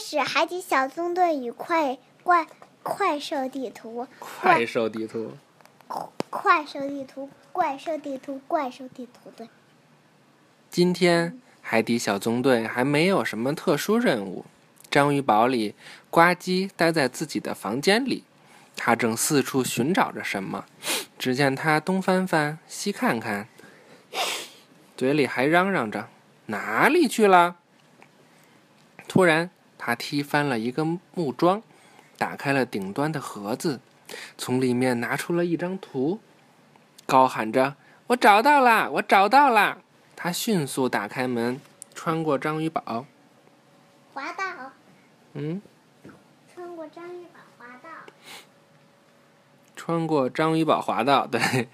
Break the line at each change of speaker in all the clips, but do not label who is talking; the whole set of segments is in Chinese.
始《海底小纵队与快怪快兽地图》。
快兽地图。
快兽地图，怪兽地图，怪兽地图。对。
今天海底小纵队还没有什么特殊任务。章鱼堡里，呱唧待在自己的房间里，他正四处寻找着什么。只见他东翻翻，西看看，嘴里还嚷嚷着：“哪里去了？”突然，他踢翻了一个木桩，打开了顶端的盒子，从里面拿出了一张图，高喊着：“我找到了！我找到了！”他迅速打开门，穿过章鱼堡，
滑道。
嗯，
穿过章鱼堡滑道，
穿过章鱼堡滑道，对，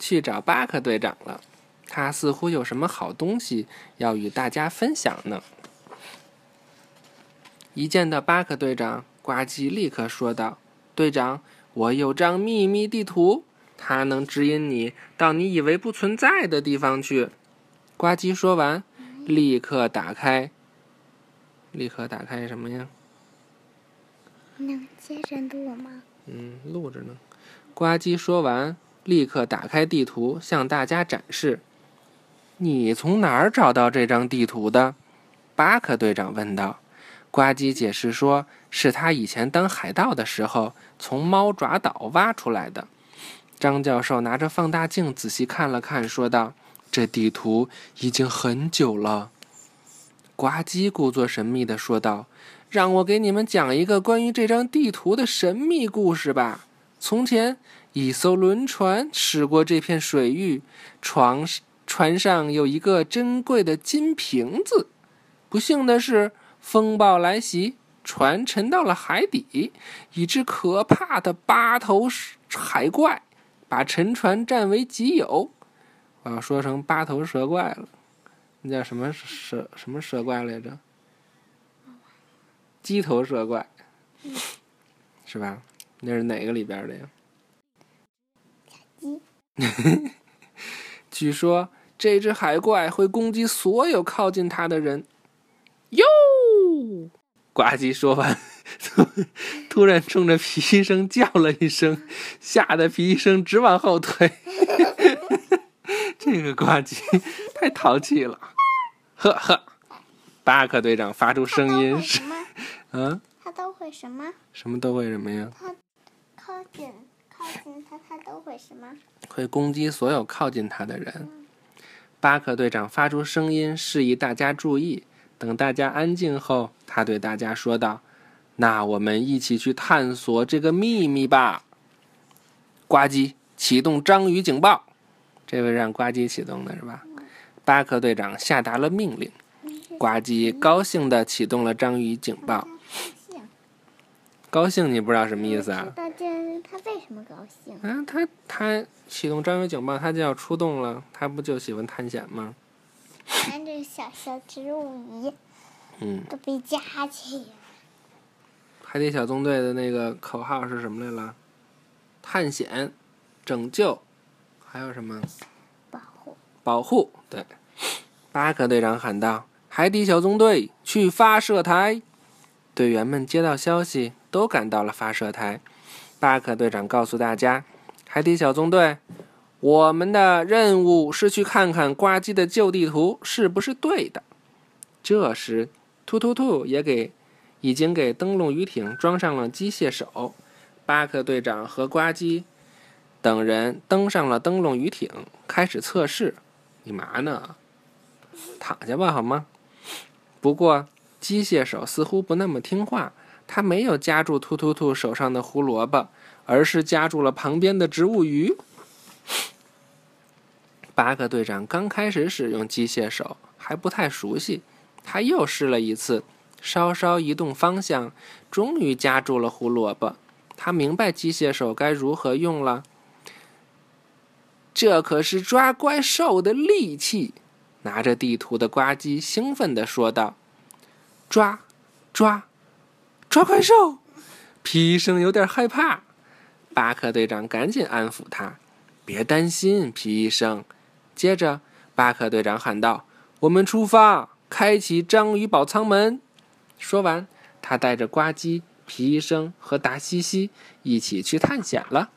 去找巴克队长了。他似乎有什么好东西要与大家分享呢。一见到巴克队长，呱唧立刻说道：“队长，我有张秘密地图，它能指引你到你以为不存在的地方去。”呱唧说完，立刻打开，立刻打开什么呀？
能接着录吗？
嗯，录着呢。呱唧说完，立刻打开地图，向大家展示。你从哪儿找到这张地图的？巴克队长问道。呱唧解释说，是他以前当海盗的时候从猫爪岛挖出来的。张教授拿着放大镜仔细看了看，说道：“这地图已经很久了。”呱唧故作神秘地说道。让我给你们讲一个关于这张地图的神秘故事吧。从前，一艘轮船驶过这片水域，船船上有一个珍贵的金瓶子。不幸的是，风暴来袭，船沉到了海底。一只可怕的八头海怪把沉船占为己有。我要说成八头蛇怪了，那叫什么蛇？什么蛇怪来着？鸡头蛇怪，是吧？那是哪个里边的呀？
鸡。
据说这只海怪会攻击所有靠近它的人。哟！呱唧说完，突然冲着皮医生叫了一声，吓得皮医生直往后退。这个呱唧太淘气了！呵呵。巴克队长发出声音是。
嗯，他都会什么？
什么都会什么呀？
他靠近靠近他，他都会什么？
会攻击所有靠近他的人。巴克队长发出声音，示意大家注意。等大家安静后，他对大家说道：“那我们一起去探索这个秘密吧。”呱唧，启动章鱼警报。这位让呱唧启动的是吧？巴克队长下达了命令。呱唧高兴地启动了章鱼警报。高兴，你不知道什么意思啊？
他为什么高兴？
啊，他他启动章鱼警报，他就要出动了。他不就喜欢探险吗？
看这小小植物仪，
嗯，
都被夹起来。
海底小纵队的那个口号是什么来了？探险、拯救，还有什么？
保护。
保护。对，巴克队长喊道：“海底小纵队，去发射台！”队员们接到消息。都赶到了发射台，巴克队长告诉大家：“海底小纵队，我们的任务是去看看呱唧的旧地图是不是对的。”这时，突突突也给已经给灯笼鱼艇装上了机械手。巴克队长和呱唧等人登上了灯笼鱼艇，开始测试。你嘛呢？躺下吧，好吗？不过，机械手似乎不那么听话。他没有夹住突突突手上的胡萝卜，而是夹住了旁边的植物鱼。巴克队长刚开始使用机械手还不太熟悉，他又试了一次，稍稍移动方向，终于夹住了胡萝卜。他明白机械手该如何用了。这可是抓怪兽的利器！拿着地图的呱唧兴奋地说道：“抓，抓！”抓怪兽，皮医生有点害怕。巴克队长赶紧安抚他：“别担心，皮医生。”接着，巴克队长喊道：“我们出发，开启章鱼堡舱门！”说完，他带着呱唧、皮医生和达西西一起去探险了。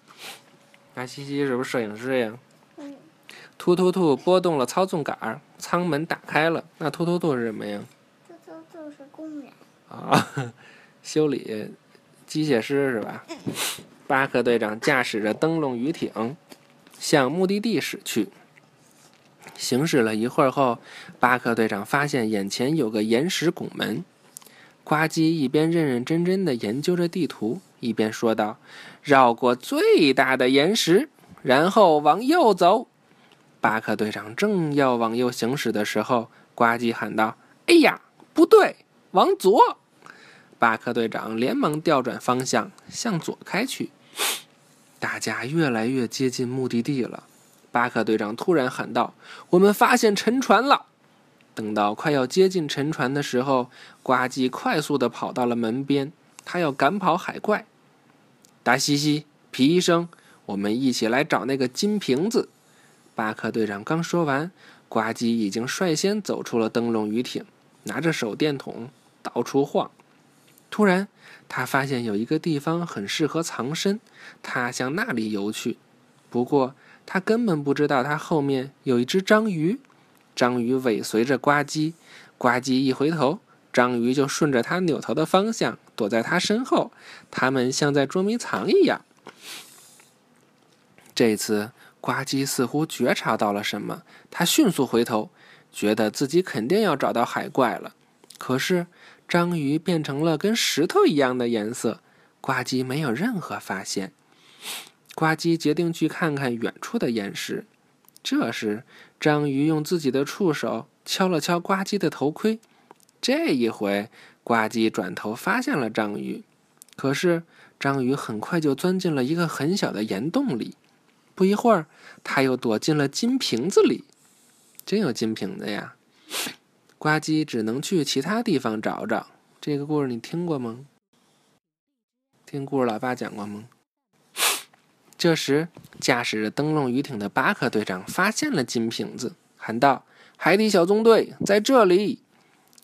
达西西是不是摄影师呀？
嗯，
突突兔拨动了操纵杆，舱门打开了。那突突兔是什么呀？
突突兔是工人。
啊，修理机械师是吧？巴克队长驾驶着灯笼鱼艇向目的地驶去。行驶了一会儿后，巴克队长发现眼前有个岩石拱门。呱唧一边认认真真的研究着地图，一边说道：“绕过最大的岩石，然后往右走。”巴克队长正要往右行驶的时候，呱唧喊道：“哎呀，不对，往左！”巴克队长连忙调转方向，向左开去。大家越来越接近目的地了。巴克队长突然喊道：“我们发现沉船了！”等到快要接近沉船的时候，呱唧快速地跑到了门边，他要赶跑海怪。达西西、皮医生，我们一起来找那个金瓶子。巴克队长刚说完，呱唧已经率先走出了灯笼鱼艇，拿着手电筒到处晃。突然，他发现有一个地方很适合藏身，他向那里游去。不过，他根本不知道他后面有一只章鱼。章鱼尾随着呱唧，呱唧一回头，章鱼就顺着他扭头的方向躲在他身后。他们像在捉迷藏一样。这次，呱唧似乎觉察到了什么，他迅速回头，觉得自己肯定要找到海怪了。可是，章鱼变成了跟石头一样的颜色，呱唧没有任何发现。呱唧决定去看看远处的岩石。这时，章鱼用自己的触手敲了敲呱唧的头盔。这一回，呱唧转头发现了章鱼，可是章鱼很快就钻进了一个很小的岩洞里。不一会儿，他又躲进了金瓶子里。真有金瓶子呀！呱唧只能去其他地方找找。这个故事你听过吗？听故事老爸讲过吗？这时，驾驶着灯笼鱼艇的巴克队长发现了金瓶子，喊道：“海底小纵队在这里！”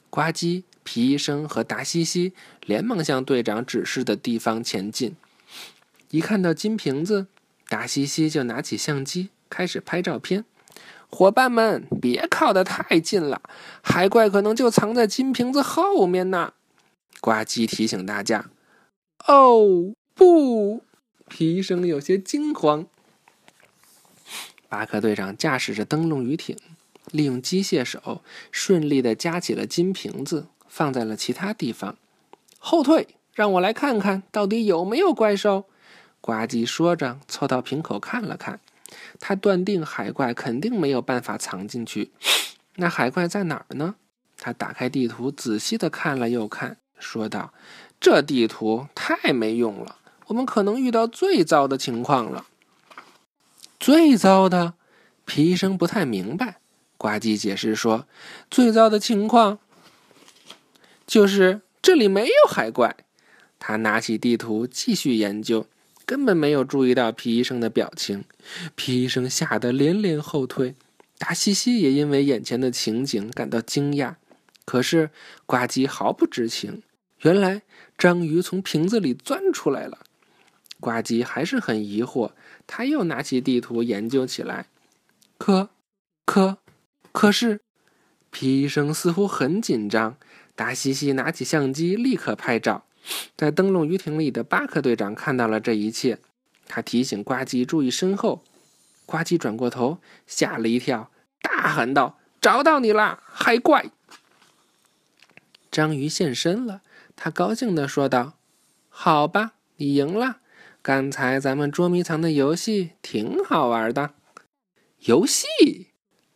呱唧、皮医生和达西西连忙向队长指示的地方前进。一看到金瓶子，达西西就拿起相机开始拍照片。伙伴们，别靠得太近了，海怪可能就藏在金瓶子后面呢。呱唧提醒大家：“哦，不！”皮医生有些惊慌。巴克队长驾驶着灯笼鱼艇，利用机械手顺利的夹起了金瓶子，放在了其他地方。后退，让我来看看到底有没有怪兽。呱唧说着，凑到瓶口看了看。他断定海怪肯定没有办法藏进去。那海怪在哪儿呢？他打开地图，仔细的看了又看，说道：“这地图太没用了。”我们可能遇到最糟的情况了。最糟的，皮医生不太明白。呱唧解释说：“最糟的情况就是这里没有海怪。”他拿起地图继续研究，根本没有注意到皮医生的表情。皮医生吓得连连后退，达西西也因为眼前的情景感到惊讶。可是呱唧毫不知情，原来章鱼从瓶子里钻出来了。呱唧还是很疑惑，他又拿起地图研究起来。可，可，可是，皮医生似乎很紧张。达西西拿起相机，立刻拍照。在灯笼鱼艇里的巴克队长看到了这一切，他提醒呱唧注意身后。呱唧转过头，吓了一跳，大喊道：“找到你啦，海怪！”章鱼现身了，他高兴地说道：“好吧，你赢了。”刚才咱们捉迷藏的游戏挺好玩的。游戏，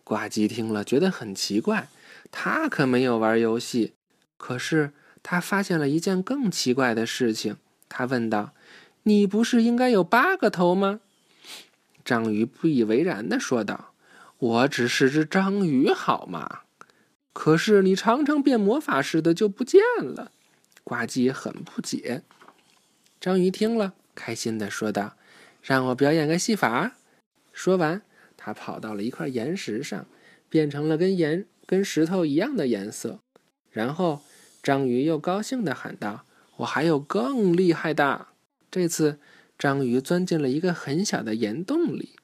呱唧听了觉得很奇怪，他可没有玩游戏。可是他发现了一件更奇怪的事情。他问道：“你不是应该有八个头吗？”章鱼不以为然的说道：“我只是只章鱼，好吗？可是你常常变魔法似的就不见了。”呱唧很不解。章鱼听了。开心的说道：“让我表演个戏法。”说完，他跑到了一块岩石上，变成了跟岩跟石头一样的颜色。然后，章鱼又高兴地喊道：“我还有更厉害的！”这次，章鱼钻进了一个很小的岩洞里。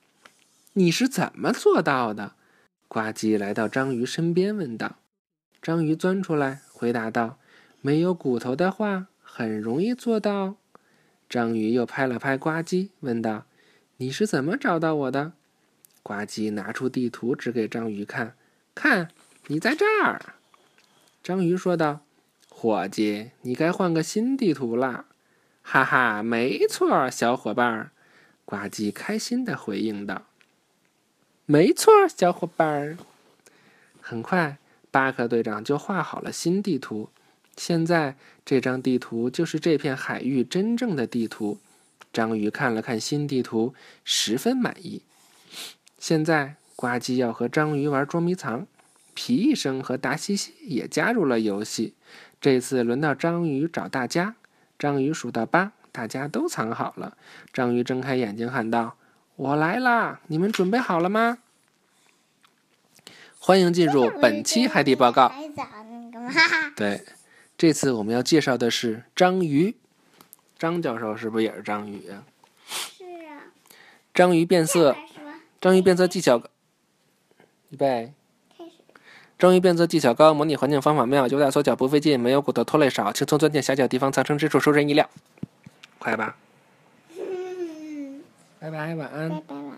你是怎么做到的？呱唧来到章鱼身边问道。章鱼钻出来，回答道：“没有骨头的话，很容易做到。”章鱼又拍了拍呱唧，问道：“你是怎么找到我的？”呱唧拿出地图，指给章鱼看：“看，你在这儿。”章鱼说道。伙计，你该换个新地图了，哈哈，没错，小伙伴儿，呱唧开心的回应道：“没错，小伙伴儿。”很快，巴克队长就画好了新地图。现在，这张地图就是这片海域真正的地图。章鱼看了看新地图，十分满意。现在，呱唧要和章鱼玩捉迷藏，皮医生和达西西也加入了游戏。这次轮到章鱼找大家。章鱼数到八，大家都藏好了。章鱼睁开眼睛喊道：“我来啦！你们准备好了吗？”欢迎进入本期海底报告。对，这次我们要介绍的是章鱼。张教授是不是也是章鱼
啊？是啊。
章鱼变色。章鱼变色技巧。预备。章鱼变色技巧高，模拟环境方法妙，有大缩脚不费劲，没有骨头拖累少，轻松钻进狭小地方藏身之处，出人意料。快吧！拜拜，晚安。
拜拜，晚安。